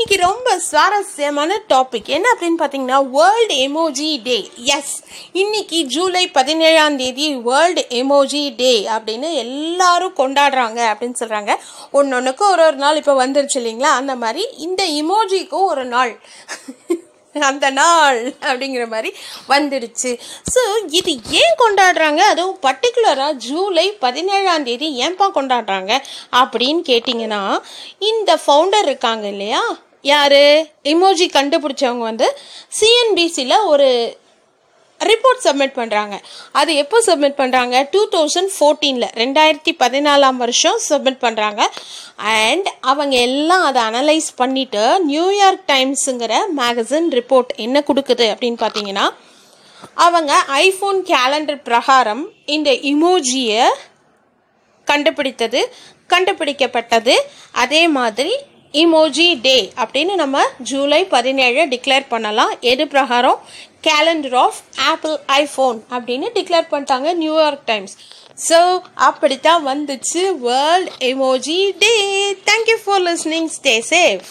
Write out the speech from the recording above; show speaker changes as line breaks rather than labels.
இன்னைக்கு ரொம்ப சுவாரஸ்யமான டாபிக் என்ன அப்படின்னு பார்த்தீங்கன்னா வேர்ல்டு எமோஜி டே எஸ் இன்னைக்கு ஜூலை பதினேழாம் தேதி வேர்ல்டு எமோஜி டே அப்படின்னு எல்லாரும் கொண்டாடுறாங்க அப்படின்னு சொல்கிறாங்க ஒன்று ஒன்றுக்கும் ஒரு ஒரு நாள் இப்போ வந்துருச்சு இல்லைங்களா? அந்த மாதிரி இந்த இமோஜிக்கும் ஒரு நாள். அந்த நாள் அப்படிங்கிற மாதிரி வந்துடுச்சு. ஸோ இது ஏன் கொண்டாடுறாங்க? அதுவும் பர்டிகுலராக ஜூலை பதினேழாம் தேதி ஏன்பா கொண்டாடுறாங்க அப்படின்னு கேட்டிங்கன்னா இந்த ஃபவுண்டர் இருக்காங்க இல்லையா? யார்? இமோஜி கண்டுபிடிச்சவங்க வந்து சிஎன்பிசியில் ஒரு ரிப்போர்ட் சப்மிட் பண்ணுறாங்க அது எப்போ சப்மிட் பண்ணுறாங்க டூ தௌசண்ட் ஃபோர்டீனில் ரெண்டாயிரத்தி பதினாலாம் வருஷம் சப்மிட் பண்ணுறாங்க அண்ட் அவங்க எல்லாம் அதை அனலைஸ் பண்ணிவிட்டு நியூயார்க் டைம்ஸுங்கிற மேகசின் ரிப்போர்ட் என்ன கொடுக்குது அப்படின்னு பார்த்தீங்கன்னா அவங்க ஐஃபோன் கேலண்டர் பிரகாரம் இந்த இமோஜியை கண்டுபிடித்தது கண்டுபிடிக்கப்பட்டது. அதே மாதிரி இமோஜி டே அப்படின்னு நம்ம ஜூலை பதினேழு டிக்ளேர் பண்ணலாம். எது பிரகாரம்? கேலண்டர் ஆஃப் ஆப்பிள் ஐஃபோன் அப்படின்னு டிக்ளேர் பண்ணிட்டாங்க நியூயார்க் டைம்ஸ் ஸோ அப்படித்தான் வந்துச்சு world emoji day thank you for listening stay safe